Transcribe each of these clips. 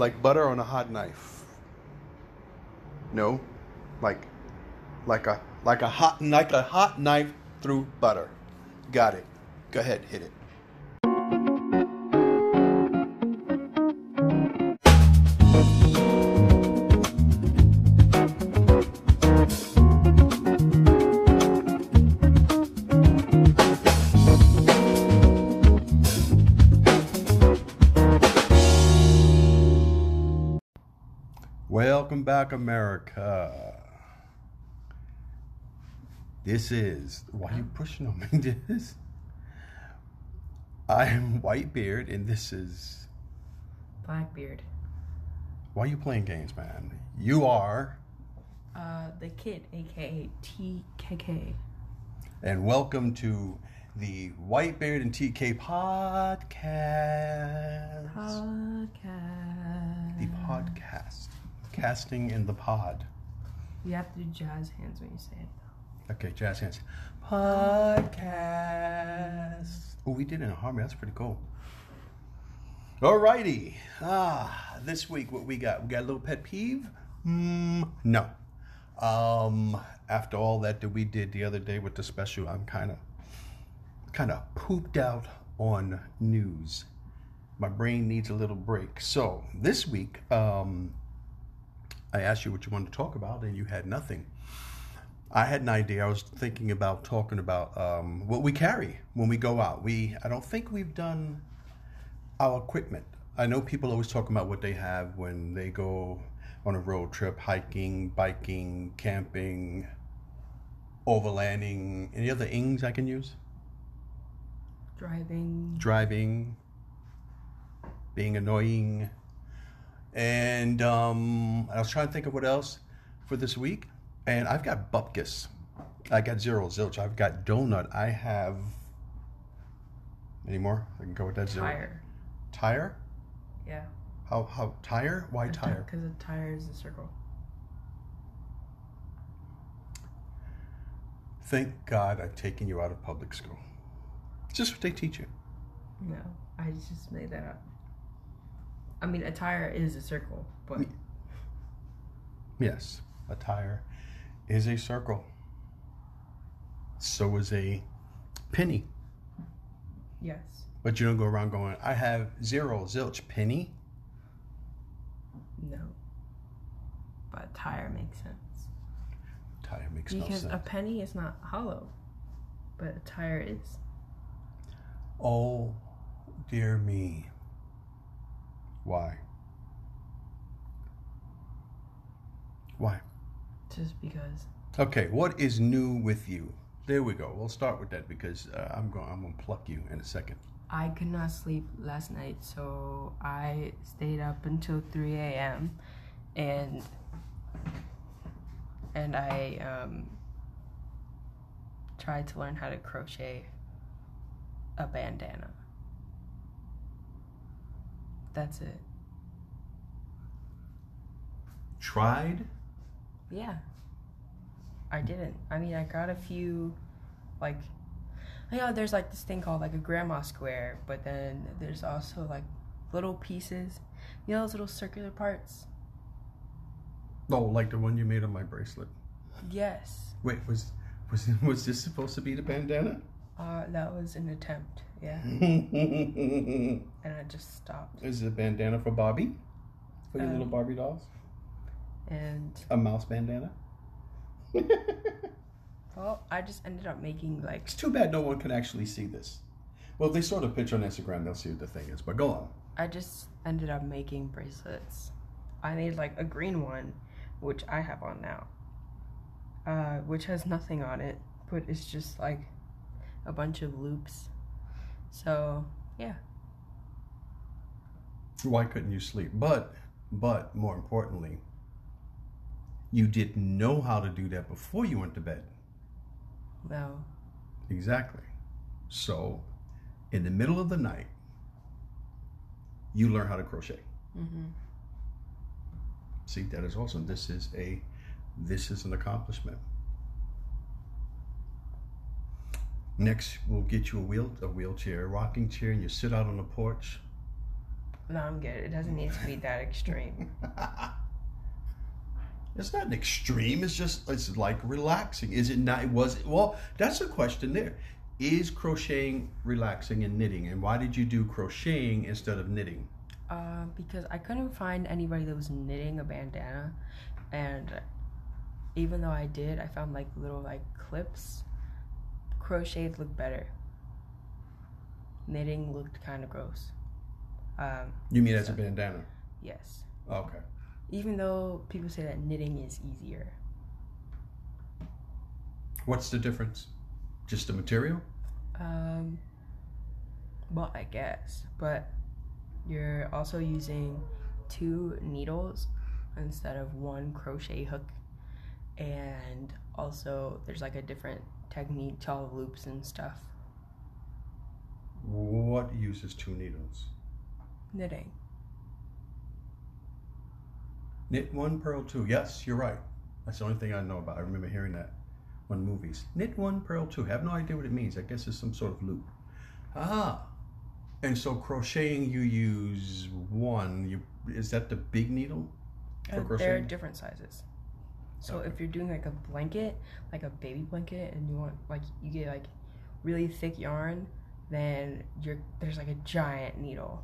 Like butter on a hot knife. No, like, like a like a hot like a hot knife through butter. Got it. Go ahead, hit it. Back, America. This is why are you pushing on me? This I am Whitebeard, and this is Blackbeard. why are you playing games, man? You are, Uh, the kid, aka TKK. and welcome to the Whitebeard and TK podcast. Podcast. The podcast, casting in the pod. You have to do jazz hands when you say it. Though. Okay, jazz hands. Podcast. Oh, we did it in harmony. That's pretty cool. Alrighty. Ah, this week what we got? We got a little pet peeve? Mm, no. Um, after all that that we did the other day with the special, I'm kind of, kind of pooped out on news. My brain needs a little break. So this week, um, I asked you what you wanted to talk about, and you had nothing. I had an idea. I was thinking about talking about um, what we carry when we go out. We I don't think we've done our equipment. I know people always talk about what they have when they go on a road trip, hiking, biking, camping, overlanding. Any other ings I can use? Driving. Driving, being annoying, and um, I was trying to think of what else for this week. And I've got bupkis. I got zero zilch. I've got donut. I have. Any more? I can go with that zero. Tire. Tire? Yeah. How how tire? Why tire? Because a tire is a circle. Thank God I've taken you out of public school. It's just what they teach you. No, I just made that up. I mean, a tire is a circle, but mm. Yes, a tire is a circle. So is a penny. yes. But you don't go around going, I have zero zilch penny. No. But a tire makes sense. Tire makes no sense. Because a penny is not hollow, but a tire is. Oh, dear me. Why? Why? Just because. Okay, what is new with you? There we go. We'll start with that because uh, I'm going. I'm going to pluck you in a second. I could not sleep last night, so I stayed up until 3 a.m. and and I um, tried to learn how to crochet a bandana. That's it. Tried? Yeah. I didn't. I mean, I got a few, like, you know, there's like this thing called like a grandma square, but then there's also like little pieces. You know those little circular parts? Oh, like the one you made on my bracelet. Yes. Wait, was was was this supposed to be the bandana? Uh, that was an attempt. Yeah. And I just stopped. Is it a bandana for Bobby? For your Um, little Barbie dolls? And, A mouse bandana? well, I just ended up making like, It's too bad no one can actually see this. Well, they saw the picture on Instagram, they'll see what the thing is. But go on. I just ended up making bracelets. I made like a green one, which I have on now, uh, which has nothing on it, but it's just like a bunch of loops. So yeah, Why couldn't you sleep? But, but more importantly, you didn't know how to do that before you went to bed. no, Exactly. So, in the middle of the night, you learn how to crochet. hmm See, that is awesome. This is a, this is an accomplishment. Next, we'll get you a wheel, a wheelchair, a rocking chair, and you sit out on the porch No, I'm good. It doesn't need to be that extreme. it's not an extreme. It's just it's like relaxing. Is it not? Was it? Well, that's a question there. Is crocheting relaxing and knitting? And why did you do crocheting instead of knitting? Uh, because I couldn't find anybody that was knitting a bandana, and even though I did, I found like little like clips. Crocheted looked better. Knitting looked kind of gross. Um, You mean as a bandana? yes. Okay. Even though people say that knitting is easier. What's the difference? Just the material? Um, well, I guess, but you're also using two needles instead of one crochet hook, and also there's like a different technique to all the loops and stuff. What uses two needles? Knitting. Knit one, purl two. Yes, you're right. That's the only thing I know about. I remember hearing that on movies. Knit one, purl two. have no idea what it means. I guess it's some sort of loop. Ah. And so crocheting, you use one. You is that the big needle for Uh, there are different sizes. So Okay. if you're doing like a blanket, like a baby blanket, and you want like you get like really thick yarn, then you're there's like a giant needle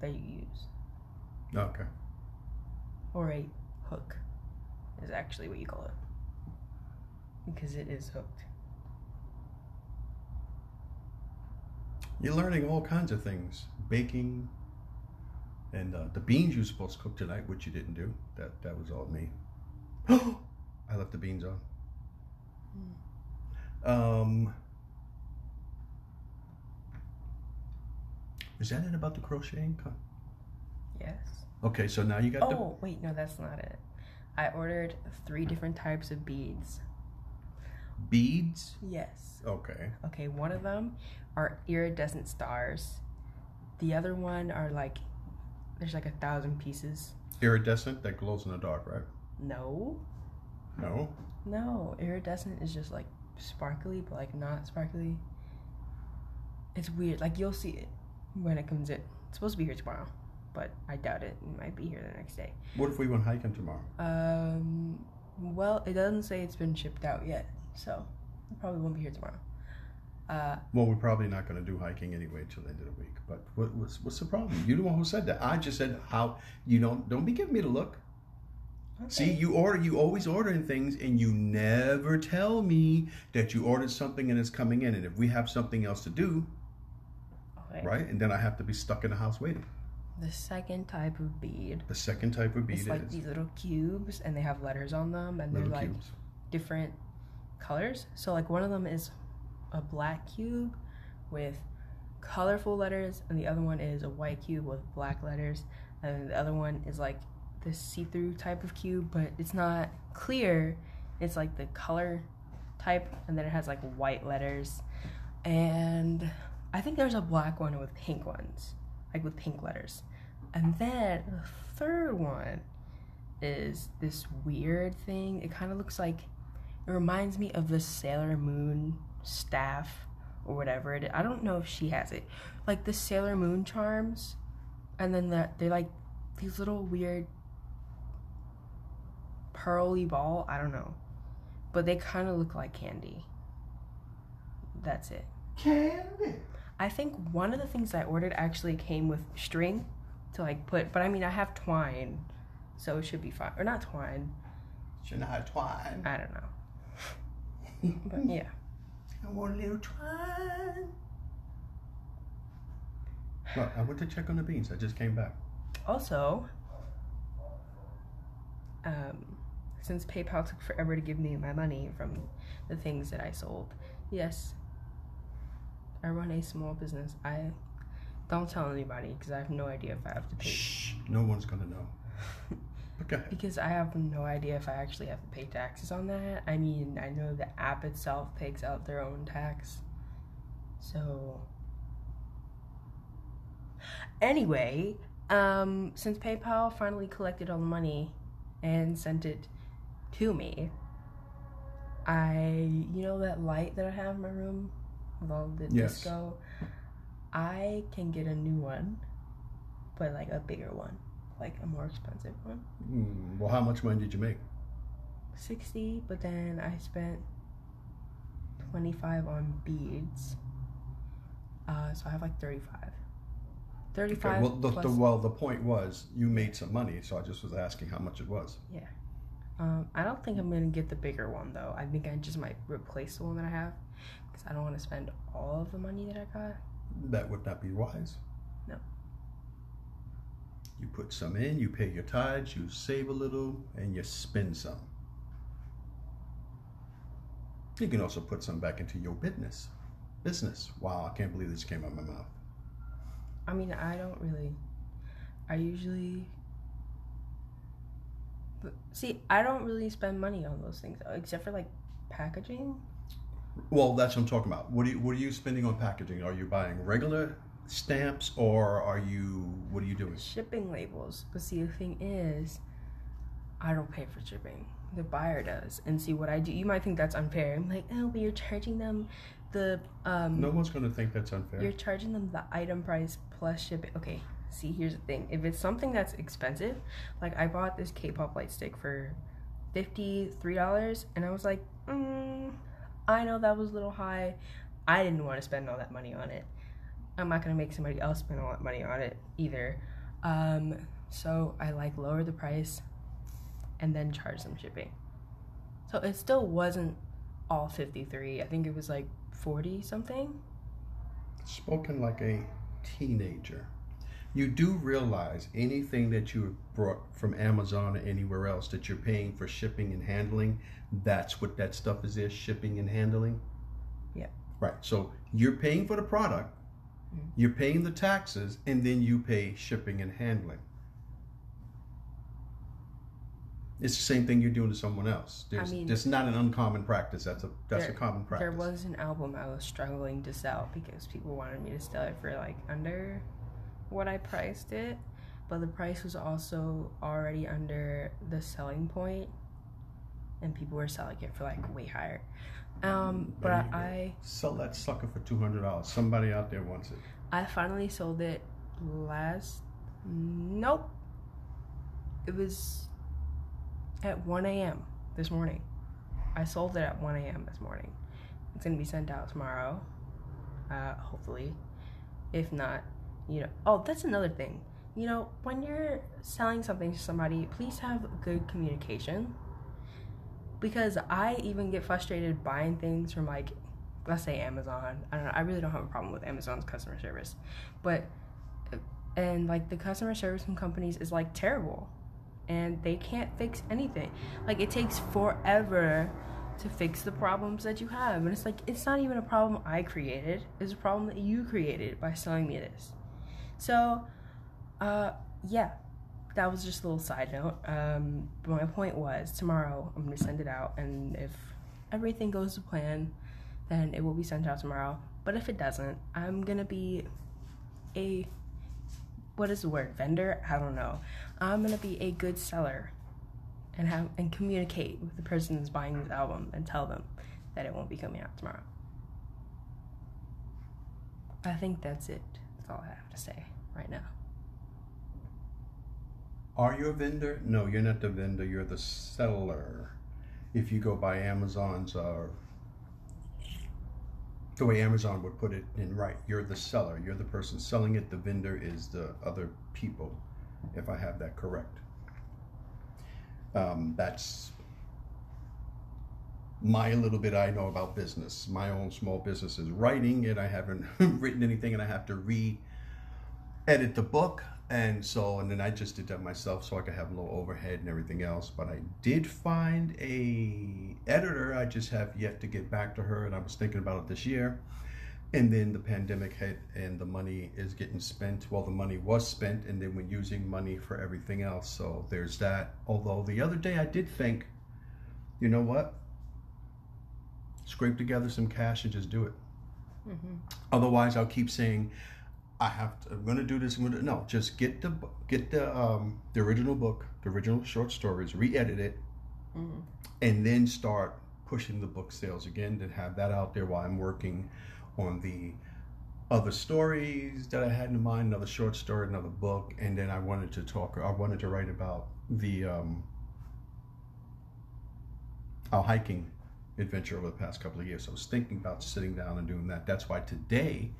that you use, Okay. or a hook, is actually what you call it, because it is hooked. You're learning all kinds of things. Baking. And uh, the beans you were supposed to cook tonight, which you didn't do. That that was all me. I left the beans on. Um, is that it about the crocheting? Yes. Okay, so now you got the Oh wait, no, that's not it. I ordered three different types of beads. beads. Yes. Okay. Okay, one of them are iridescent stars. The other one are like there's like a thousand pieces. Iridescent that glows in the dark, right? No, No. no, iridescent is just like sparkly, but like not sparkly. It's weird. Like you'll see it when it comes in. It's supposed to be here tomorrow, but I doubt it. It might be here the next day. What if we went hiking tomorrow? Um, well, it doesn't say it's been shipped out yet, so it probably won't be here tomorrow. Uh, Well, we're probably not going to do hiking anyway till the end of the week. But what, what's what's the problem? You're the one who said that. I just said how you don't don't be giving me the look. See, okay. you order you always ordering things and you never tell me that you ordered something and it's coming in. And if we have something else to do, Okay. right, and then I have to be stuck in the house waiting. The second type of bead. The second type of bead It's like is these little cubes, and they have letters on them, and they're like cubes. different colors. So like one of them is a black cube with colorful letters, and the other one is a white cube with black letters, and the other one is like this see-through type of cube, but it's not clear. It's like the color type, and then it has like white letters, and I think there's a black one with pink ones, like with pink letters, and then the third one is this weird thing. It kind of looks like it reminds me of the Sailor Moon staff or whatever it is. I don't know if she has it. Like the Sailor Moon charms, and then the, they like these little weird pearly ball. I don't know, but they kind of look like candy. That's it. Candy. I think one of the things I ordered actually came with string to like put, but I mean I have twine, so it should be fine. Or not twine. Should not have twine. I don't know. But yeah. I want a little twine. Well, I went to check on the beans. I just came back. Also, um, since PayPal took forever to give me my money from the things that I sold, yes, I run a small business. I don't tell anybody because I have no idea if I have to pay. Shh. No one's gonna know. Okay. Because I have no idea if I actually have to pay taxes on that. I mean, I know the app itself takes out their own tax. So anyway, um since PayPal finally collected all the money and sent it to me, I you know that light that I have in my room with all the Yes. disco, I can get a new one but like a bigger one, like a more expensive one. Mm, well, how much money did you make? 60, but then I spent 25 on beads. Uh, so I have like 35. 35 Okay, well, the, the, well, the point was you made some money, so I just was asking how much it was. Um, I don't think I'm gonna get the bigger one though. I think I just might replace the one that I have because I don't want to spend all of the money that I got. That would not be wise. No. You put some in, you pay your tithes, you save a little, and you spend some. You can also put some back into your business. Business. Wow, I can't believe this came out of my mouth. I mean, I don't really. I usually. But see, I don't really spend money on those things except for like packaging. Well, that's what I'm talking about. What are you, what are you spending on packaging? Are you buying regular stamps or are you what are you doing? shipping labels. But see, the thing is, I don't pay for shipping. The buyer does. And see what I do. You might think that's unfair. I'm like, oh, but you're charging them the um. No one's going to think that's unfair. You're charging them the item price plus shipping. Okay, see, here's the thing. If it's something that's expensive, like I bought this K-pop light stick for fifty-three dollars, and I was like, mm, I know that was a little high. I didn't want to spend all that money on it. I'm not gonna make somebody else spend all that money on it either. Um, so I like lower the price, and then charge them shipping. So it still wasn't all fifty-three. I think it was like forty something. Spoken like a teenager. You do realize anything that you brought from Amazon or anywhere else that you're paying for shipping and handling, that's what that stuff is there, shipping and handling? Yeah. Right. So you're paying for the product, Mhm. you're paying the taxes, and then you pay shipping and handling. It's the same thing you're doing to someone else. There's, mean- that's not an uncommon practice. That's a that's There- a common practice. There was an album I was struggling to sell because people wanted me to sell it for like under what I priced it, but the price was also already under the selling point, and people were selling it for like way higher. Um, but There you go. I Sell that sucker for two hundred dollars. Somebody out there wants it. I finally sold it last. Nope. It was at 1 a.m. this morning. I sold it at 1 a.m. this morning. It's gonna be sent out tomorrow, uh, hopefully. If not, you know. Oh, that's another thing. You know, when you're selling something to somebody, please have good communication. Because I even get frustrated buying things from like, let's say Amazon. I don't know. I really don't have a problem with Amazon's customer service, but uh, and like the customer service from companies is like terrible and they can't fix anything like it takes forever to fix the problems that you have and it's like it's not even a problem i created it's a problem that you created by selling me this so uh yeah that was just a little side note. Um but my point was tomorrow i'm gonna send it out and if everything goes to plan then it will be sent out tomorrow. But if it doesn't i'm gonna be a what is the word vendor? I don't know. I'm gonna be a good seller and have and communicate with the person that's buying this album and tell them that it won't be coming out tomorrow. I think that's it that's all i have to say right now Are you a vendor? No, you're not the vendor. You're the seller. If you go by Amazon's, uh, the way Amazon would put it in right, you're the seller. You're the person selling it. The vendor is the other people, if I have that correct. Um, that's my little bit I know about business. My own small business is writing it. I haven't written anything, and I have to re edit the book. And so and then i just did that myself so i could have a little overhead and everything else. But i did find a editor. I just have yet to get back to her and i was thinking about it this year. And then the pandemic hit and the money is getting spent. Well the money was spent and then we're using money for everything else. So there's that. Although the other day i did think you know what scrape together some cash and just do it mm-hmm. Otherwise, I'll keep saying, I have to, I'm going to do this. I'm going to no. Just get the get the um, the original book, the original short stories, re-edit it, Mm-hmm. and then start pushing the book sales again. To have that out there while I'm working on the other stories that I had in mind, another short story, another book, and then I wanted to talk. I wanted to write about the um, our hiking adventure over the past couple of years. I was thinking about sitting down and doing that. That's why today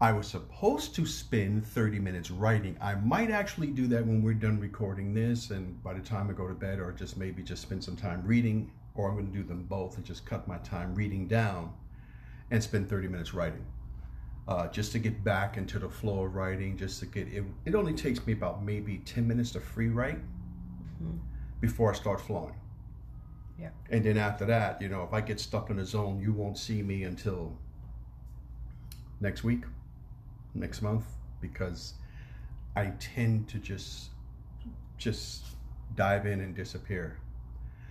I was supposed to spend 30 minutes writing. I might actually do that when we're done recording this, and by the time I go to bed, or just maybe just spend some time reading, or I'm going to do them both and just cut my time reading down and spend 30 minutes writing. Uh, just to get back into the flow of writing, just to get it. It only takes me about maybe 10 minutes to free write Mm-hmm. before I start flowing. Yeah. And then after that, you know, if I get stuck in a zone, you won't see me until next week, next month, because I tend to just just dive in and disappear.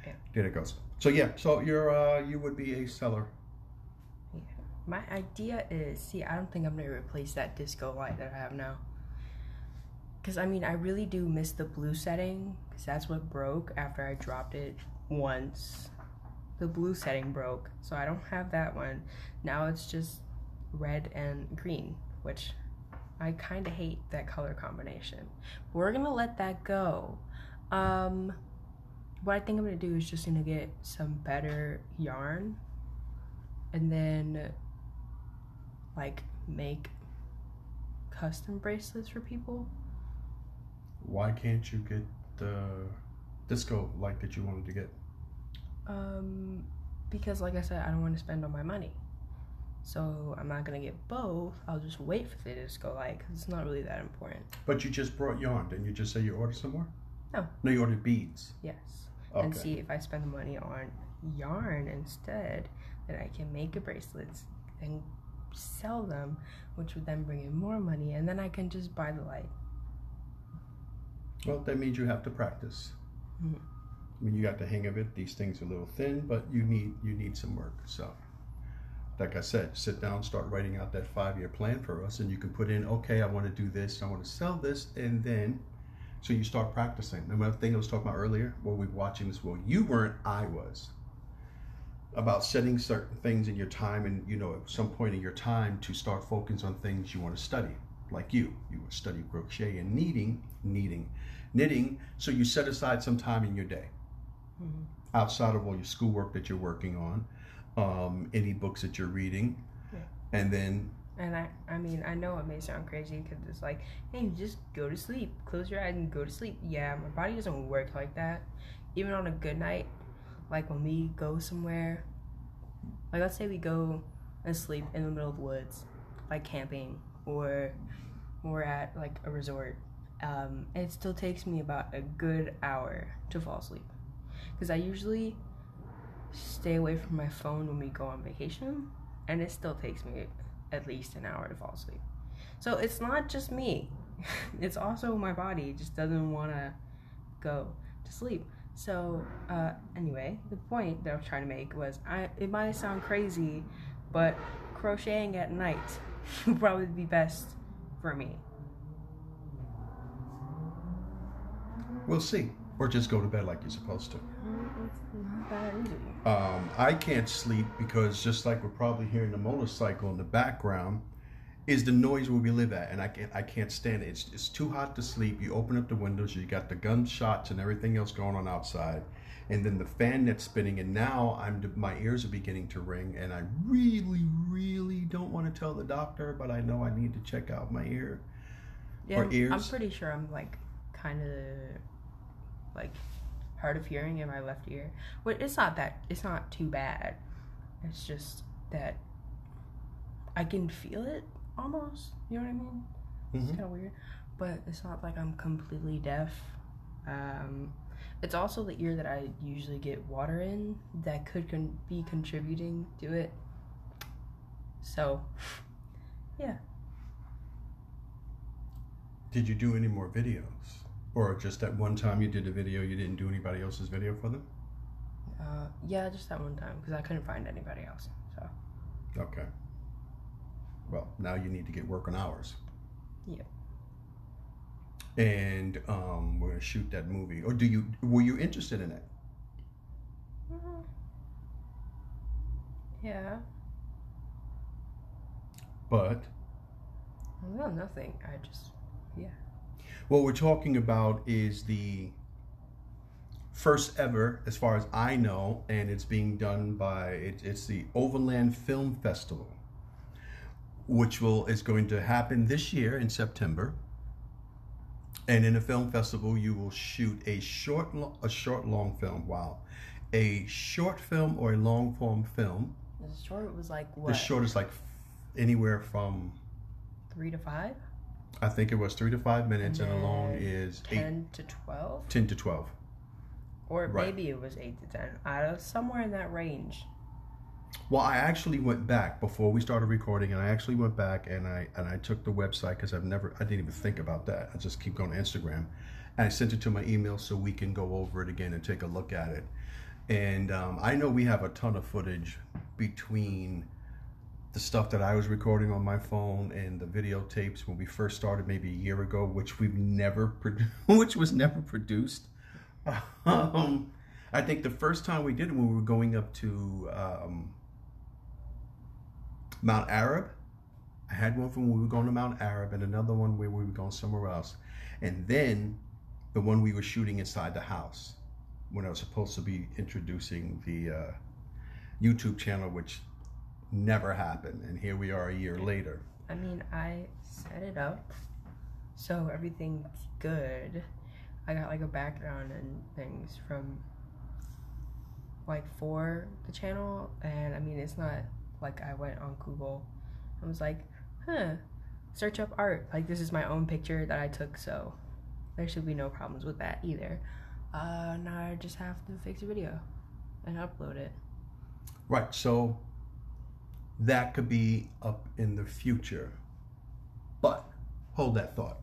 Yeah. There it goes. So yeah, so you're uh you would be a seller. Yeah. My idea is see, I don't think I'm gonna replace that disco light that I have now. Cause I mean, I really do miss the blue setting, cause that's what broke after I dropped it once. The blue setting broke, so I don't have that one. Now it's just red and green, which I kind of hate that color combination. We're gonna let that go. Um, what I think I'm gonna do is just gonna get some better yarn, and then like make custom bracelets for people. Why can't you get the disco light that you wanted to get? Um, because like I said, I don't want to spend all my money. So I'm not gonna get both. I'll just wait for the disco light because it's not really that important. But you just brought yarn. Didn't you just say you ordered some more? No. No, you ordered beads. Yes. Okay. And see if I spend the money on yarn instead, then I can make a bracelets and sell them, which would then bring in more money, and then I can just buy the light. Well, that means you have to practice. Mhm. Mean, you got the hang of it. These things are a little thin, but you need you need some work. So, like I said, sit down, start writing out that five year plan for us, and you can put in, okay, I want to do this, I want to sell this, and then, so you start practicing. And one thing I was talking about earlier, while we were watching this, well, you weren't, I was, about setting certain things in your time, and you know, at some point in your time, to start focusing on things you want to study. Like you, you study crochet and knitting, kneading, knitting. So you set aside some time in your day Mhm. outside of all your schoolwork that you're working on, um, any books that you're reading, Yeah. and then And I, I mean, I know it may sound crazy because it's like, hey, just go to sleep, close your eyes and go to sleep. Yeah, my body doesn't work like that. Even on a good night, like when we go somewhere, like let's say we go and sleep in the middle of the woods, like camping, or we're at like a resort. Um, it still takes me about a good hour to fall asleep because I usually stay away from my phone when we go on vacation, and it still takes me at least an hour to fall asleep. So it's not just me, it's also my body just doesn't want to go to sleep. So uh, anyway, the point that I was trying to make was I it might sound crazy, but crocheting at night would probably be best for me. we'll see, or just go to bed like you're supposed to. It's not that easy. Um, I can't sleep because just like we're probably hearing the motorcycle in the background, is the noise where we live at, and I can't I can't stand it. It's it's too hot to sleep. You open up the windows, you got the gunshots and everything else going on outside, and then the fan that's spinning. And now I'm my ears are beginning to ring, and I really really don't want to tell the doctor, but I know I need to check out my ear. Yeah, Or I'm- I'm pretty sure I'm like kind of like hard of hearing in my left ear. But it's not that it's not too bad. It's just that I can feel it almost. You know what I mean? It's Mhm. kind of weird, but it's not like I'm completely deaf. Um, it's also the ear that I usually get water in that could con- be contributing to it. So, yeah. Did you do any more videos, or just that one time you did a video, you didn't do anybody else's video for them? uh, yeah, just that one time because I couldn't find anybody else. So. Okay. Well, now you need to get work on hours. Yep. And um, we're gonna shoot that movie. Or do you? Were you interested in it? Mhm. Yeah. But No, nothing. I just what we're talking about is the first ever, as far as I know, and it's being done by it, it's the Overland Film Festival, which will is going to happen this year in September. And in a film festival, you will shoot a short, a short long film. Wow, a short film or a long form film. the short was like what The short is like anywhere from three to five, I think it was three to five minutes, and, And then is eight, ten to twelve, 10 to twelve. or Right. maybe it was eight to ten. I don't somewhere in that range. Well, I actually went back before we started recording, and I actually went back and I and I took the website because I've never I didn't even think about that. I just keep going to Instagram, and I sent it to my email so we can go over it again and take a look at it. And um, I know we have a ton of footage between the stuff that I was recording on my phone and the videotapes when we first started, maybe a year ago, which we've never produ- which was never produced. Um, I think the first time we did it, when we were going up to um, Mount Arab. I had one from when we were going to Mount Arab, and another one where we were going somewhere else, and then the one we were shooting inside the house when I was supposed to be introducing the uh, YouTube channel, which never happened. And here we are a year later. I mean, I set it up so everything's good. I got like a background and things from like for the channel, and I mean, it's not like I went on Google. I was like, huh, search up art. Like, this is my own picture that I took, so there should be no problems with that either. Uh, now I just have to fix a video and upload it. Right. So that could be up in the future. But hold that thought.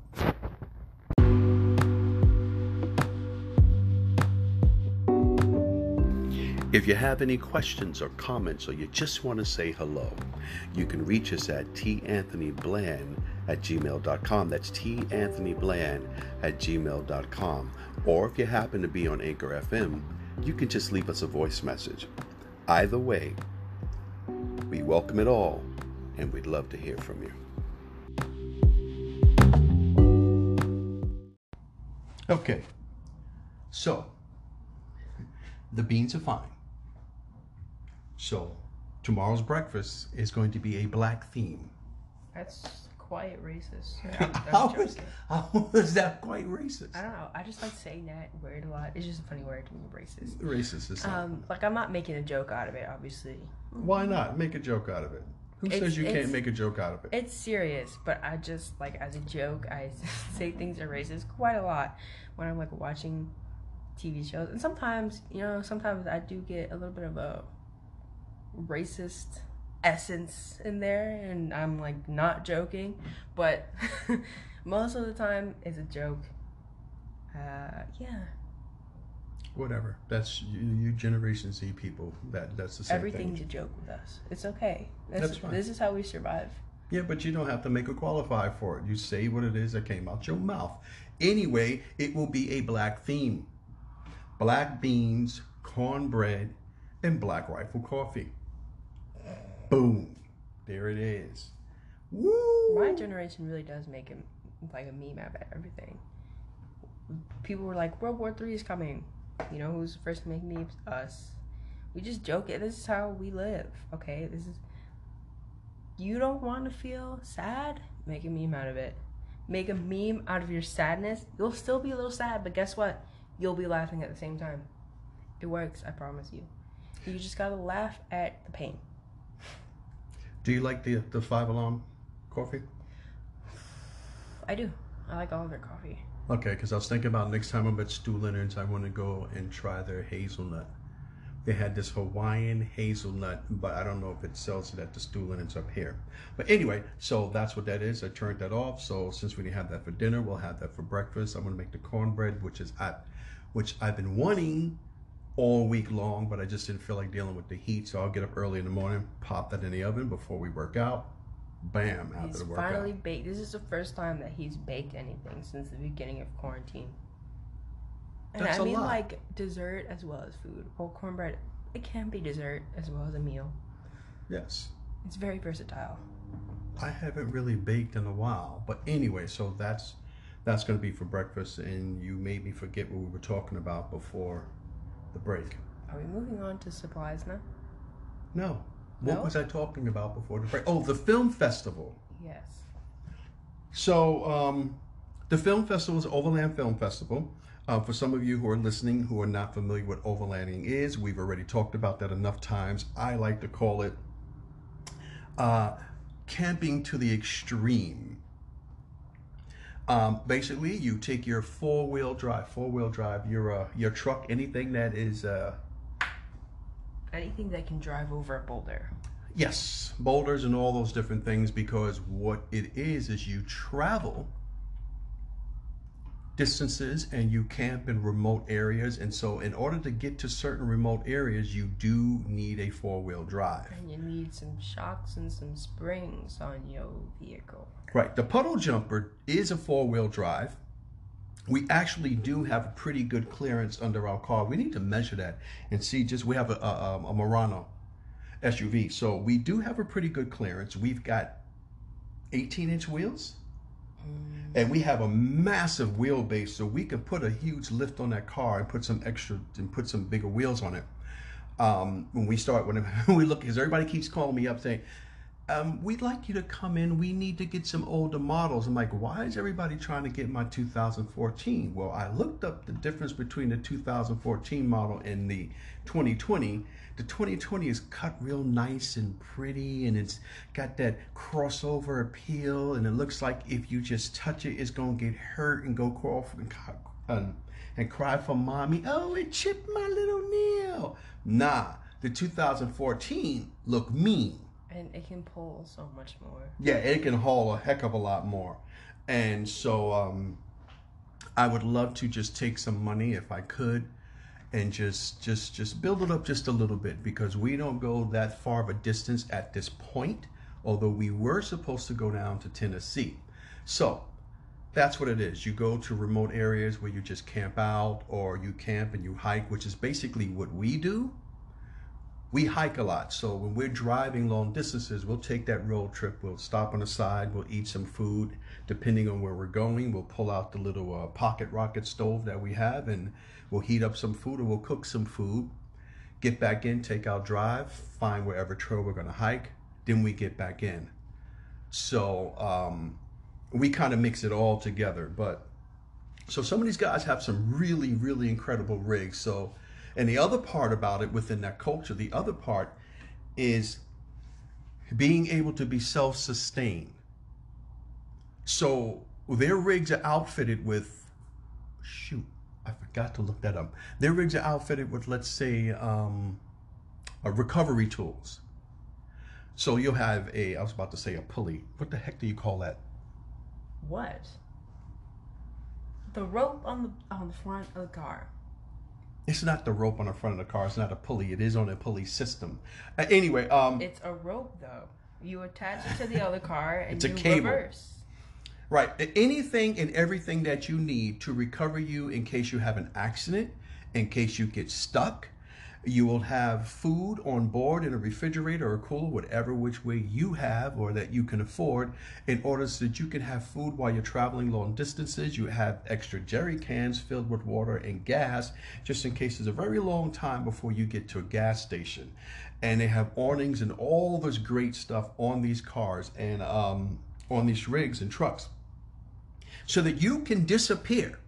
If you have any questions or comments or you just want to say hello, you can reach us at tanthonybland at gmail.com. That's tanthonybland at gmail.com. Or if you happen to be on Anchor FM, you can just leave us a voice message. Either way, we welcome it all and we'd love to hear from you. Okay, so the beans are fine. So tomorrow's breakfast is going to be a black theme. That's quite racist. How is, how is that quite racist? I don't know. I just like saying that word a lot. It's just a funny word to me, racist. Racist is Um, like I'm not making a joke out of it, obviously. Why not make a joke out of it? Who It's- says you can't make a joke out of it? It's serious, but I just like as a joke, I say things are racist quite a lot when I'm like watching TV shows, and sometimes you know, sometimes I do get a little bit of a racist essence in there, and I'm like not joking, but most of the time it's a joke. Uh, yeah, Whatever. That's you, you Generation Z people. That that's the same everything's thing. a joke with us. It's okay. This, That's fine. This is how we survive. Yeah, but you don't have to make a qualify for it. You say what it is that came out your mouth. Anyway, it will be a black theme. Black beans, cornbread, and black rifle coffee. Boom. There it is. Woo! My generation really does make it like a meme out of everything. People were like, World War Three is coming. You know who's the first to make memes? Us. We just joke it. This is how we live. Okay, this is. You don't want to feel sad? Make a meme out of it. Make a meme out of your sadness. You'll still be a little sad, but guess what? You'll be laughing at the same time. It works. I promise you. You just gotta laugh at the pain. Do you like the the five alarm coffee? I do. I like all of their coffee. Okay, because I was thinking about next time I'm at Stew Leonard's, I want to go and try their hazelnut. They had this Hawaiian hazelnut, but I don't know if it sells it at the Stew Leonard's up here. But anyway, so that's what that is. I turned that off. So since we didn't have that for dinner, we'll have that for breakfast. I'm gonna make the cornbread, which is I, which I've been wanting all week long, but I just didn't feel like dealing with the heat. So I'll get up early in the morning, pop that in the oven before we work out. Bam! After He's the workout. finally baked. This is the first time that he's baked anything since the beginning of quarantine. And That's I a mean, lot. like dessert as well as food. Well, cornbread, it can be dessert as well as a meal. Yes. It's very versatile. I haven't really baked in a while. But anyway, so that's that's going to be for breakfast, and you made me forget what we were talking about before the break. Are we moving on to supplies now? No. What No? was I talking about before the break? Oh, the film festival. Yes. So, um, the film festival is Overland Film Festival. Uh, for some of you who are listening who are not familiar with overlanding is, we've already talked about that enough times. I like to call it uh, camping to the extreme. Um, basically, you take your four-wheel drive, four-wheel drive, your uh, your truck, anything that is uh, Anything that can drive over a boulder. Yes, boulders and all those different things because what it is is you travel distances and you camp in remote areas and so in order to get to certain remote areas you do need a four-wheel drive. And you need some shocks and some springs on your vehicle. Right, the puddle jumper is a four-wheel drive. We actually do have a pretty good clearance under our car. We need to measure that and see just we have a, a, um, a Murano SUV. So we do have a pretty good clearance. We've got 18 inch wheels and we have a massive wheelbase so we can put a huge lift on that car and put some extra and put some bigger wheels on it. Um, when we start, when we look, because everybody keeps calling me up saying, um, we'd like you to come in. We need to get some older models. I'm like, why is everybody trying to get my 2014? Well, I looked up the difference between the 2014 model and the 2020. The 2020 is cut real nice and pretty, and it's got that crossover appeal. And it looks like if you just touch it, it's gonna get hurt and go crawl and, and, and cry for mommy. Oh, it chipped my little nail. Nah, the 2014 look mean. And it can pull so much more. Yeah, it can haul a heck of a lot more. And so um, I would love to just take some money if I could and just just just build it up just a little bit because we don't go that far of a distance at this point, although we were supposed to go down to Tennessee. So that's what it is. You go to remote areas where you just camp out or you camp and you hike, which is basically what we do we hike a lot. So when we're driving long distances, we'll take that road trip. We'll stop on the side. We'll eat some food. Depending on where we're going, we'll pull out the little uh, pocket rocket stove that we have and we'll heat up some food or we'll cook some food. Get back in, take our drive, find wherever trail we're going to hike. Then we get back in. So um, we kind of mix it all together. But so some of these guys have some really, really incredible rigs. So and the other part about it within that culture, the other part is being able to be self sustained. So their rigs are outfitted with, shoot, I forgot to look that up. Their rigs are outfitted with, let's say, um, uh, recovery tools. So you'll have a, I was about to say a pulley. What the heck do you call that? What? The rope on the on the front of the car. It's not the rope on the front of the car. It's not a pulley. It is on a pulley system. Uh, anyway, um, It's a rope though. You attach it to the other car and It's a you cable. reverse. Right. Anything and everything that you need to recover you in case you have an accident, in case you get stuck. You will have food on board in a refrigerator or cooler, whatever which way you have or that you can afford, in order so that you can have food while you're traveling long distances. You have extra jerry cans filled with water and gas, just in case it's a very long time before you get to a gas station. And they have awnings and all this great stuff on these cars and um, on these rigs and trucks so that you can disappear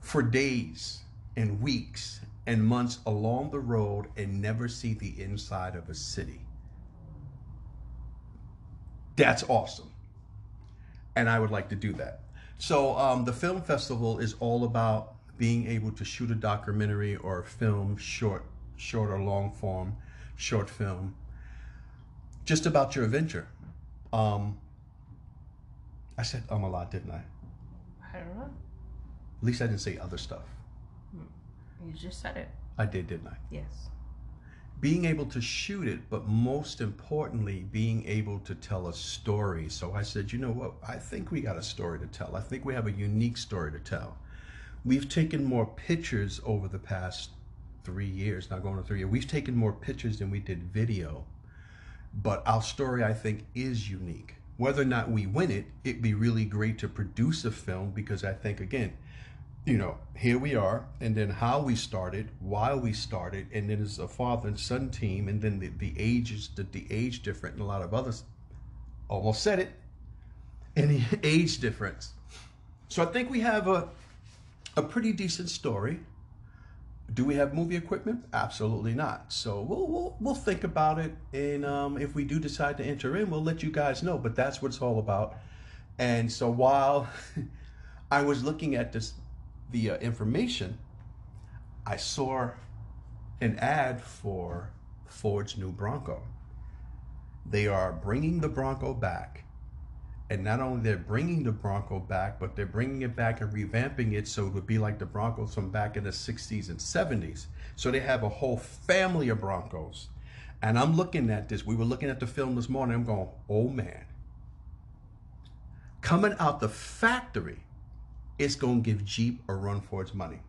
for days and weeks and months along the road and never see the inside of a city. That's awesome. And I would like to do that. So, um, the film festival is all about being able to shoot a documentary or a film, short, short or long form, short film, just about your adventure. Um, I said um a lot, didn't I? I don't know. At least I didn't say other stuff. You just said it. I did, didn't I? Yes. Being able to shoot it, but most importantly, being able to tell a story. So I said, you know what? I think we got a story to tell. I think we have a unique story to tell. We've taken more pictures over the past three years, not going to three years. We've taken more pictures than we did video but our story, I think, is unique. Whether or not we win it, it'd be really great to produce a film because I think, again, you know, here we are, and then how we started, why we started, and then it's a father and son team, and then the, the ages, the, the age different, and a lot of others almost said it, and the age difference. So I think we have a a pretty decent story. Do we have movie equipment? Absolutely not. So we'll we'll, we'll think about it, and um, if we do decide to enter in, we'll let you guys know. But that's what it's all about. And so while I was looking at this the uh, information, I saw an ad for Ford's new Bronco. They are bringing the Bronco back and not only they're bringing the Bronco back, but they're bringing it back and revamping it so it would be like the Broncos from back in the 60s and 70s. So they have a whole family of Broncos. And I'm looking at this. We were looking at the film this morning. I'm going, oh man. Coming out the factory, it's going to give Jeep a run for its money.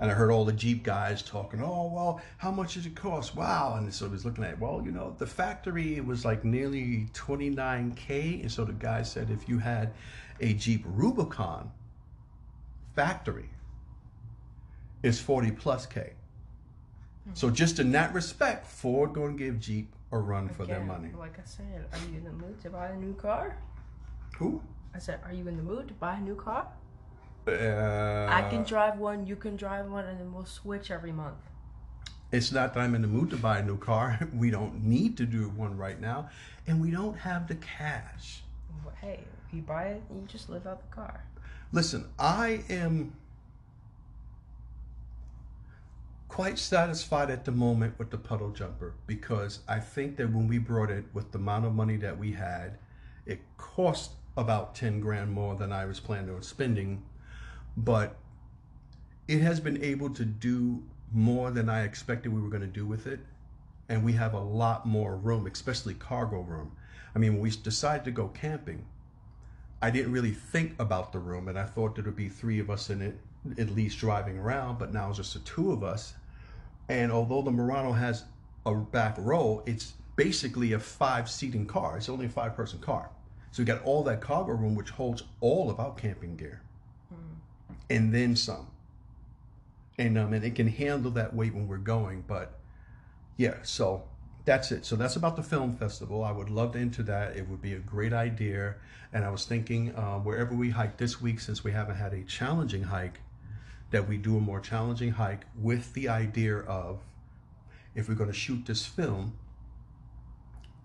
And I heard all the Jeep guys talking, oh, well, how much does it cost? Wow. And so I was looking at, it. well, you know, the factory it was like nearly 29K. And so the guy said if you had a Jeep Rubicon factory, it's 40 plus K. So hmm. just in that respect, Ford going to give Jeep a run for their money. Like I said, are you in the mood to buy a new car? Who? I said, are you in the mood to buy a new car? Uh, I can drive one, you can drive one, and then we'll switch every month. It's not that I'm in the mood to buy a new car. We don't need to do one right now, and we don't have the cash. Well, hey, if you buy it, you just live out the car. Listen, I am quite satisfied at the moment with the puddle jumper because I think that when we brought it with the amount of money that we had, it cost about 10 grand more than I was planning on spending, but it has been able to do more than I expected we were going to do with it. And we have a lot more room, especially cargo room. I mean, when we decided to go camping, I didn't really think about the room, and I thought there would be three of us in it, at least driving around. But now it's just the two of us. And although the Murano has a back row, it's basically a five-seating car. It's only a five-person car, so we got all that cargo room, which holds all of our camping gear, and then some. And um, and it can handle that weight when we're going. But yeah, so that's it. So that's about the film festival. I would love to enter that. It would be a great idea. And I was thinking, uh, wherever we hike this week, since we haven't had a challenging hike, that we do a more challenging hike with the idea of if we're going to shoot this film,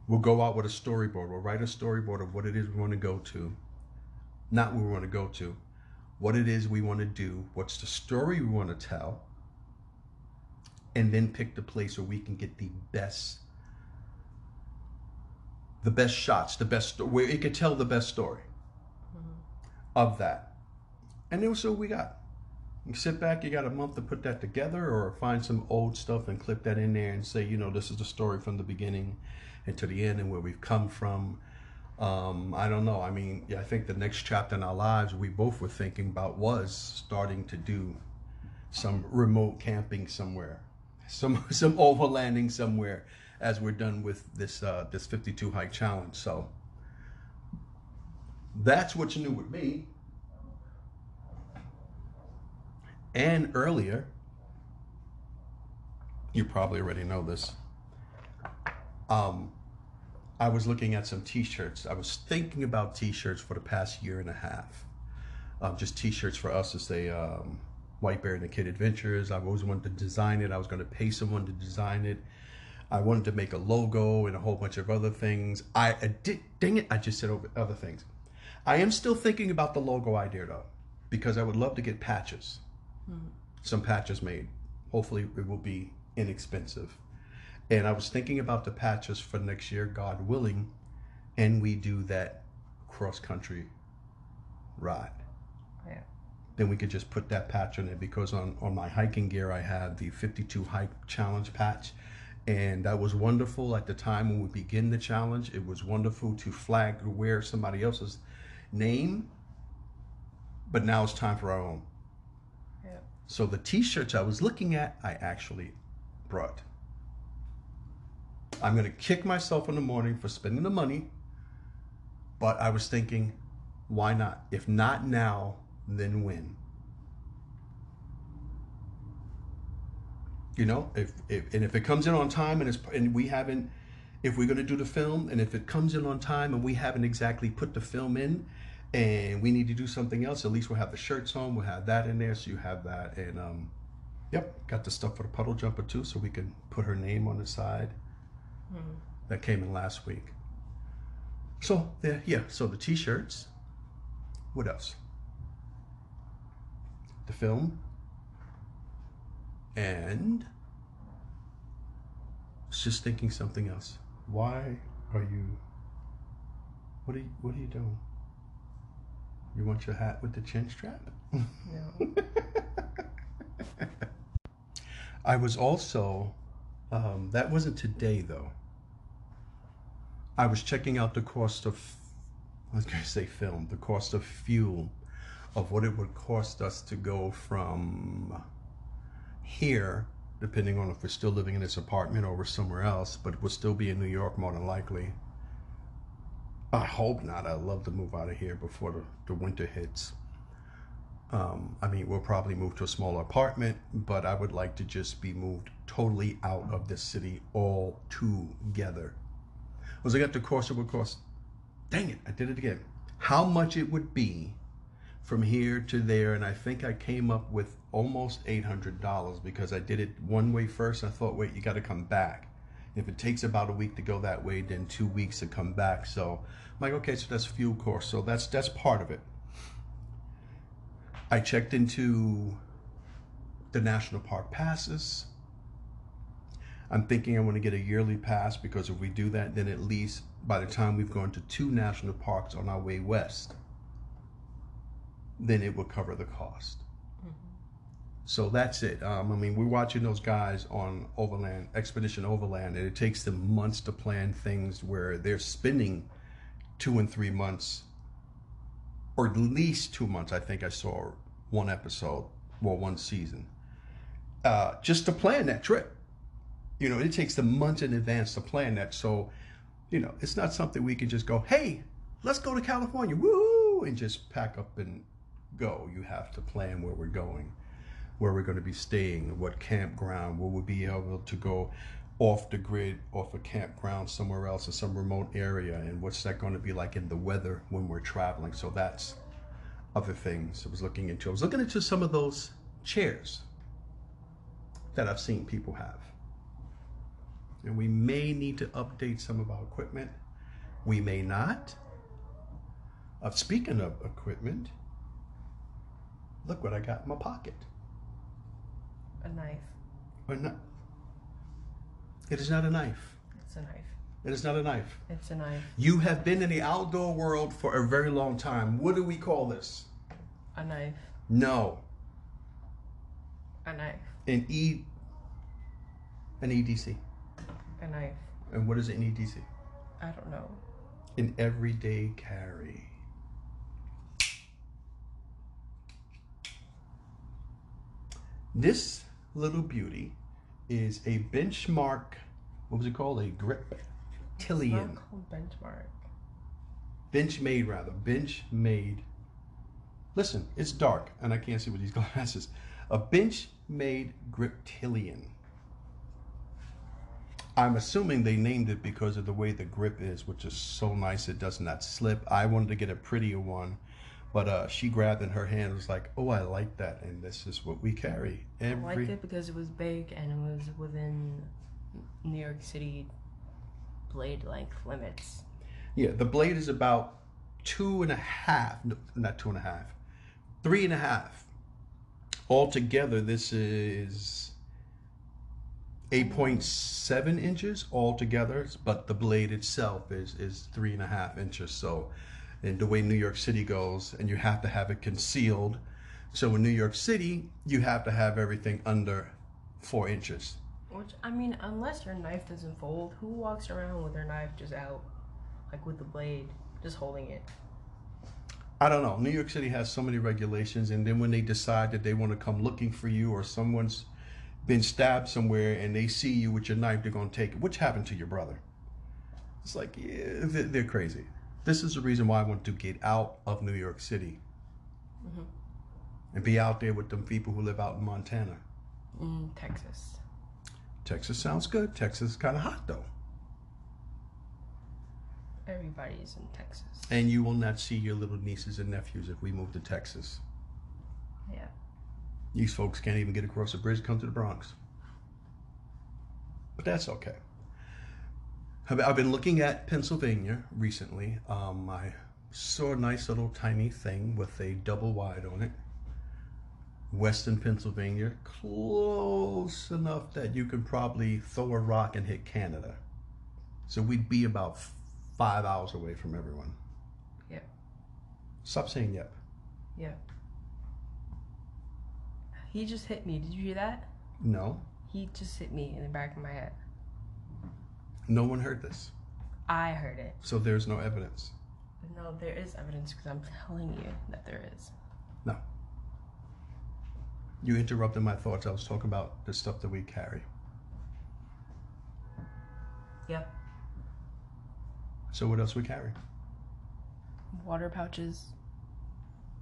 we'll go out with a storyboard. We'll write a storyboard of what it is we want to go to, not where we want to go to, what it is we want to do, what's the story we want to tell, and then pick the place where we can get the best the best shots, the best where it could tell the best story mm-hmm. of that. And then so we got. You sit back, you got a month to put that together, or find some old stuff and clip that in there and say, you know, this is the story from the beginning and to the end and where we've come from. Um, I don't know. I mean, I think the next chapter in our lives we both were thinking about was starting to do some remote camping somewhere, some some overlanding somewhere as we're done with this uh, this 52 hike challenge. So that's what's new with me. And earlier, you probably already know this. Um, I was looking at some T-shirts. I was thinking about T-shirts for the past year and a half. Um, just T-shirts for us to say um, White Bear and the Kid Adventures. I've always wanted to design it. I was going to pay someone to design it. I wanted to make a logo and a whole bunch of other things. I, I did. Dang it! I just said other things. I am still thinking about the logo idea though, because I would love to get patches. Some patches made. Hopefully, it will be inexpensive. And I was thinking about the patches for next year, God willing, and we do that cross country ride. Yeah. Then we could just put that patch on it because on, on my hiking gear, I have the 52 hike challenge patch. And that was wonderful at the time when we begin the challenge. It was wonderful to flag or wear somebody else's name. But now it's time for our own. Yeah. So the t-shirts I was looking at, I actually brought. I'm going to kick myself in the morning for spending the money. But I was thinking, why not? If not now, then when? You know, if, if and if it comes in on time and it's and we haven't, if we're going to do the film and if it comes in on time and we haven't exactly put the film in, and we need to do something else, at least we'll have the shirts on. We'll have that in there, so you have that. And um, yep, got the stuff for the puddle jumper too, so we can put her name on the side. That came in last week. So there, yeah. So the t-shirts. What else? The film. And I was just thinking something else. Why are you? What are you? What are you doing? You want your hat with the chin strap? No. I was also, um, that wasn't today though. I was checking out the cost of, I was going to say film, the cost of fuel, of what it would cost us to go from here, depending on if we're still living in this apartment or we're somewhere else, but we'll still be in New York more than likely. I hope not. I'd love to move out of here before the, the winter hits. Um, I mean, we'll probably move to a smaller apartment, but I would like to just be moved totally out of this city all together. Was I got the course it would cost? Dang it, I did it again. How much it would be from here to there, and I think I came up with almost eight hundred dollars because I did it one way first. I thought, wait, you got to come back. If it takes about a week to go that way, then two weeks to come back. So I'm like, okay, so that's fuel cost. So that's that's part of it. I checked into the national park passes. I'm thinking I want to get a yearly pass because if we do that, then at least by the time we've gone to two national parks on our way west, then it will cover the cost. So that's it. Um, I mean, we're watching those guys on Overland, Expedition Overland, and it takes them months to plan things where they're spending two and three months, or at least two months. I think I saw one episode, well, one season, uh, just to plan that trip. You know, it takes them months in advance to plan that. So, you know, it's not something we can just go, hey, let's go to California, woo, and just pack up and go. You have to plan where we're going where we're going to be staying, what campground, where we'll be able to go off the grid, off a campground somewhere else in some remote area, and what's that going to be like in the weather when we're traveling. So that's other things I was looking into. I was looking into some of those chairs that I've seen people have. And we may need to update some of our equipment. We may not. Uh, speaking of equipment, look what I got in my pocket. A knife. Not. It is not a knife. It's a knife. It is not a knife. It's a knife. You have been in the outdoor world for a very long time. What do we call this? A knife. No. A knife. An E. An EDC. A knife. And what is an EDC? I don't know. An everyday carry. This little beauty is a benchmark. What was it called? A grip It's Tillian. not called benchmark. Benchmade rather Benchmade listen it's dark and i can't see with these glasses a bench made griptilian i'm assuming they named it because of the way the grip is which is so nice it does not slip i wanted to get a prettier one but uh, she grabbed in her hand and was like oh i like that and this is what we carry I liked it because it was big and it was within New York City blade length limits. Yeah, the blade is about two and a half, no, not two and a half, three and a half. Altogether, this is 8.7 inches altogether, but the blade itself is, is three and a half inches. So, and the way New York City goes, and you have to have it concealed. So, in New York City, you have to have everything under four inches. Which I mean, unless your knife doesn't fold, who walks around with their knife just out, like with the blade, just holding it? I don't know. New York City has so many regulations, and then when they decide that they want to come looking for you, or someone's been stabbed somewhere and they see you with your knife, they're gonna take it. Which happened to your brother? It's like yeah, they're, crazy. This is the reason why I want to get out of New York City Mhm. and be out there with them people who live out in Montana. Mm, Texas. Texas sounds good. Texas is kind of hot though, Everybody's in Texas. and you will not see your little nieces and nephews if we move to Texas. Yeah. These folks can't even get across the bridge to come to the Bronx. But that's okay. I've I've been looking at Pennsylvania recently. Um, I saw a nice little tiny thing with a double wide on it. Western Pennsylvania, close enough that you can probably throw a rock and hit Canada. So we'd be about five hours away from everyone. Yep. Stop saying yep. Yeah. He just hit me. Did you hear that? No, He just hit me in the back of my head. no one heard this. I heard it. So there's no evidence. No, there is evidence because I'm telling you that there is. No. You interrupted my thoughts. I was talking about the stuff that we carry. Yeah. So what else we carry? Water pouches,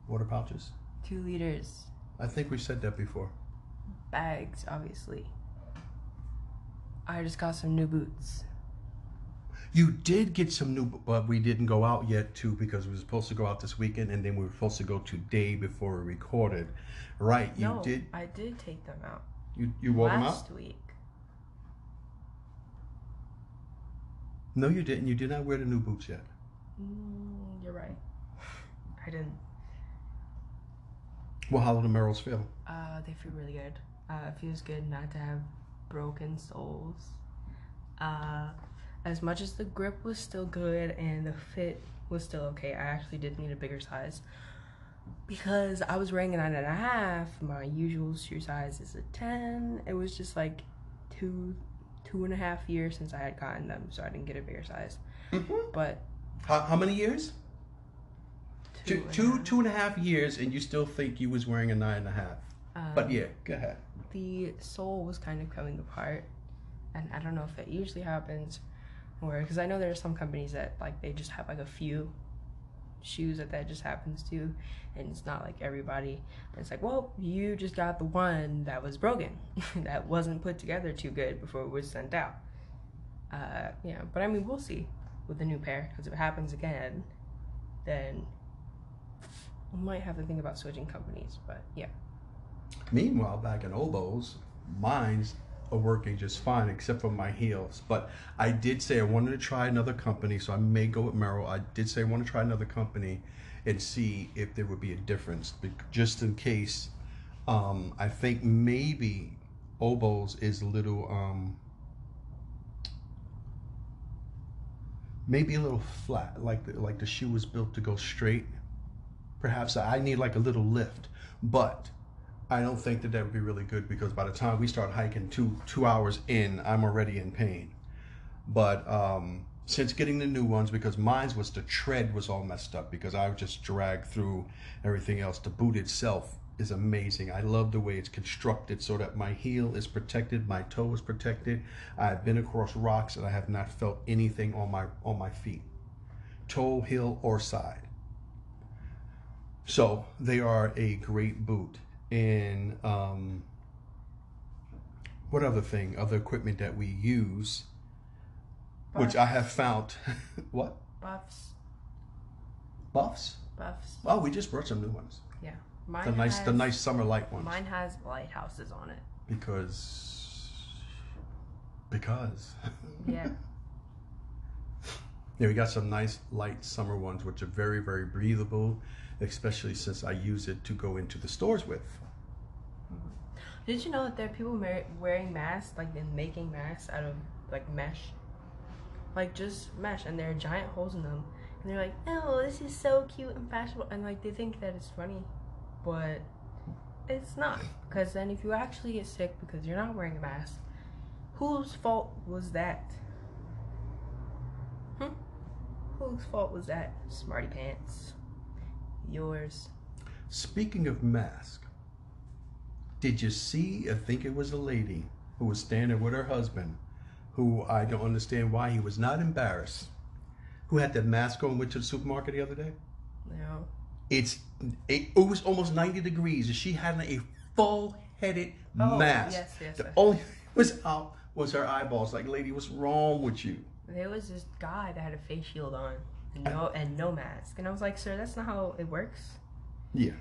Water pouches. two liters, I think we said that before. bags, obviously. I just got some new boots. You did get some new, but we didn't go out yet too because we were supposed to go out this weekend and then we were supposed to go today before we recorded. Right? You no, did. I did take them out You you wore them out? last week. No, you didn't. You did not wear the new boots yet. Mm, you're right. I didn't. How do the Merrells feel? Uh, they feel really good. Uh, it feels good not to have broken soles. Uh, as much as the grip was still good and the fit was still okay, I actually did need a bigger size because I was wearing a nine and a half. My usual shoe size is a ten. It was just like two, two and a half years since I had gotten them, so I didn't get a bigger size. Mm-hmm. But How, how many years? Two, two, two and a half years, and you still think you was wearing a nine and a half. But Um, yeah, go ahead. the sole was kind of coming apart and i don't know if that usually happens or because i know there are some companies that like they just have like a few shoes that that just happens to and it's not like everybody it's like well you just got the one that was broken that wasn't put together too good before it was sent out uh yeah but i mean we'll see with the new pair because if it happens again then might have to think about switching companies but yeah Meanwhile, back in Oboz, mine's are working just fine except for my heels. But I did say I wanted to try another company, so I may go with Merrell. I did say I want to try another company and see if there would be a difference, bec- just in case. Um, I think maybe Oboz is a little, um, maybe a little flat, like the, like the shoe was built to go straight. Perhaps I need like a little lift, but I don't think that that would be really good because by the time we start hiking two two hours in, I'm already in pain. But um, since getting the new ones, because mine's was the tread was all messed up because I just dragged through everything else. The boot itself is amazing. I love the way it's constructed so that my heel is protected, my toe is protected. I've been across rocks and I have not felt anything on my on my feet, toe, heel, or side. So they are a great boot. And um, what other thing, other equipment that we use, which I have found, what buffs buffs? buffs Oh, we just brought some new ones. Yeah. Mine The nice, has, the nice summer light ones. Mine has lighthouses on it. Because, because. Yeah. Yeah, we got some nice light summer ones, which are very, very breathable, especially since I use it to go into the stores with. Did you know that there are people wearing masks, like they're making masks out of like mesh, like just mesh, and there are giant holes in them, and they're like, "Oh, this is so cute and fashionable," and like they think that it's funny, but it's not. Because then, if you actually get sick because you're not wearing a mask, whose fault was that? Hmm? Whose fault was that? Smarty pants. Yours. Speaking of mask, Did you see? I think it was a lady who was standing with her husband, who I don't understand why he was not embarrassed, who had that mask on, went to the supermarket the other day. No. It's it, it was almost ninety degrees, and she had a full headed Oh, mask. yes, yes, The yes. only thing was out was her eyeballs. Like, lady, what's wrong with you? There was this guy that had a face shield on no and no mask, and I was like, "Sir, that's not how it works. Yeah.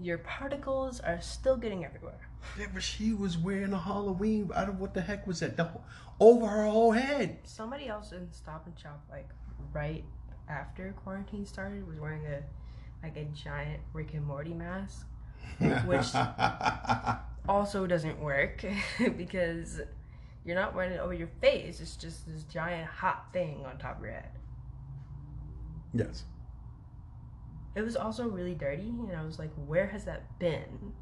Your particles are still getting everywhere." Yeah, but she was wearing a Halloween. I don't what the heck was that? The, over her whole head. Somebody else in Stop and Shop, like right after quarantine started, was wearing a like a giant Rick and Morty mask. Which- Also doesn't work because you're not wearing it over your face. It's just this giant hot thing on top of your head. Yes. It was also really dirty, and I was like, "Where has that been?"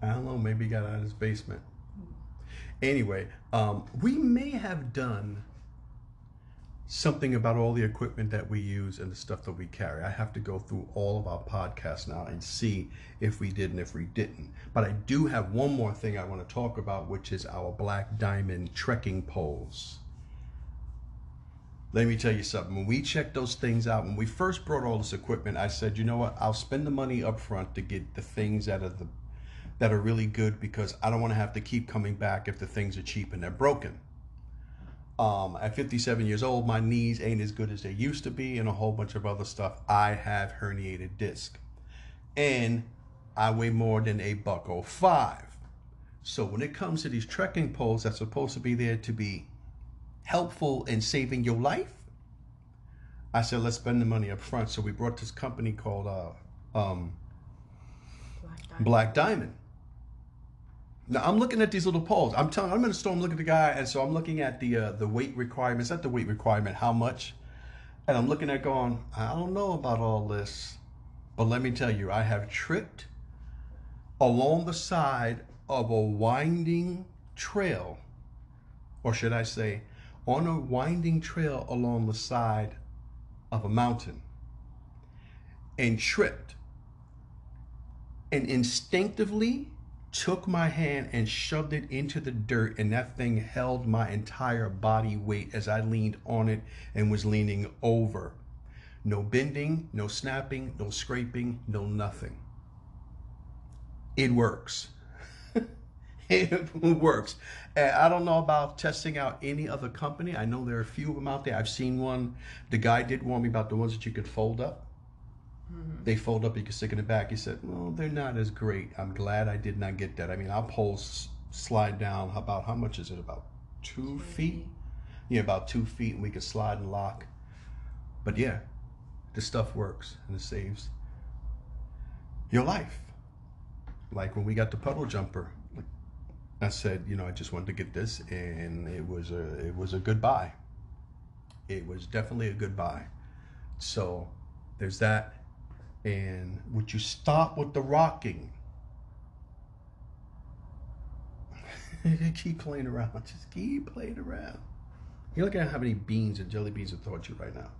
I don't know. Maybe he got out of his basement. Anyway, um, we may have done something about all the equipment that we use and the stuff that we carry. I have to go through all of our podcasts now and see if we did and if we didn't. But I do have one more thing I want to talk about, which is our Black Diamond trekking poles. Let me tell you something. When we checked those things out, when we first brought all this equipment, I said, you know what? I'll spend the money up front to get the things that are the that are really good because I don't want to have to keep coming back if the things are cheap and they're broken. Um, at 57 years old, my knees ain't as good as they used to be, and a whole bunch of other stuff. I have herniated disc, and I weigh more than a buck oh five. So when it comes to these trekking poles that's supposed to be there to be helpful in saving your life, I said let's spend the money up front. So we brought this company called uh, um, Black diamond. Black Diamond. Now I'm looking at these little poles. I'm telling. I'm in the store. I'm looking at the guy, and so I'm looking at the uh, the weight requirements. Not the weight requirement, how much? And I'm looking at going. I don't know about all this, but let me tell you, I have tripped along the side of a winding trail, or should I say, on a winding trail along the side of a mountain, and tripped and instinctively took my hand and shoved it into the dirt and that thing held my entire body weight as I leaned on it and was leaning over. No bending, no snapping, no scraping, no nothing. It works. it works. And I don't know about testing out any other company. I know there are a few of them out there. I've seen one. The guy did warn me about the ones that you could fold up mm-hmm. they fold up, you can stick in the back. He said, Well, they're not as great. I'm glad I did not get that. I mean, our poles slide down about how much is it? About two feet? Yeah, about two feet, and we can slide and lock. But yeah, this stuff works and it saves your life. Like when we got the puddle jumper, I said, you know, I just wanted to get this, and it was a it was a good buy. It was definitely a good buy. So there's that. And would you stop with the rocking? keep playing around. Just keep playing around. You're looking at how many beans and jelly beans thrown at you right now.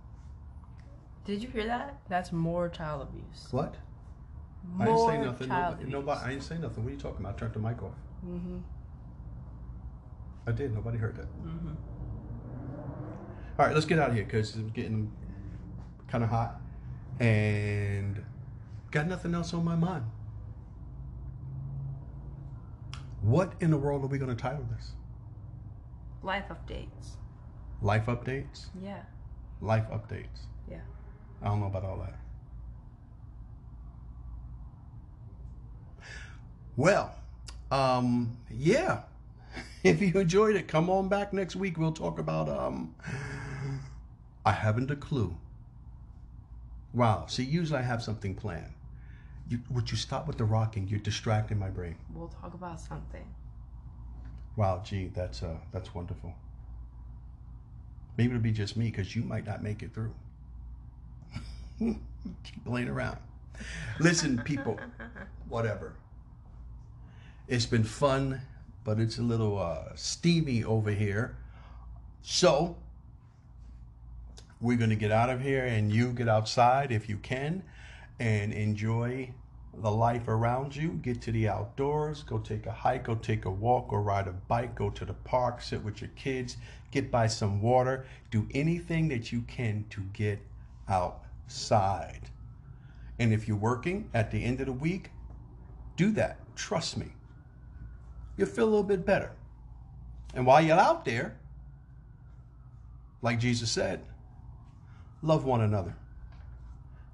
Did you hear that? That's more child abuse. What? More I didn't say nothing. child Nobody, abuse. nobody, I didn't say nothing. What are you talking about? I turned the mic off. Mm-hmm. I did. Nobody heard that. Mm-hmm. All right, let's get out of here because it's getting kind of hot and got nothing else on my mind. What in the world are we going to title this? Life updates. Life updates? Yeah. Life updates. Yeah. I don't know about all that. Well, um, yeah. If you enjoyed it, come on back next week. We'll talk about um I haven't a clue. Wow. See, usually I have something planned. You, would you stop with the rocking? You're distracting my brain. We'll talk about something. Wow, gee, that's uh, that's wonderful. Maybe it'll be just me because you might not make it through. Keep playing around. Listen, people, whatever. It's been fun, but it's a little uh, steamy over here. So we're gonna get out of here, and you get outside if you can, and enjoy the life around you. Get to the outdoors, go take a hike, go take a walk, or ride a bike, go to the park, sit with your kids, get by some water. Do anything that you can to get outside. And if you're working at the end of the week, do that. Trust me. You'll feel a little bit better. And while you're out there, like Jesus said, love one another.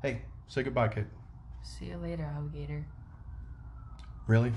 Hey, say goodbye, kid. See you later, alligator. Really?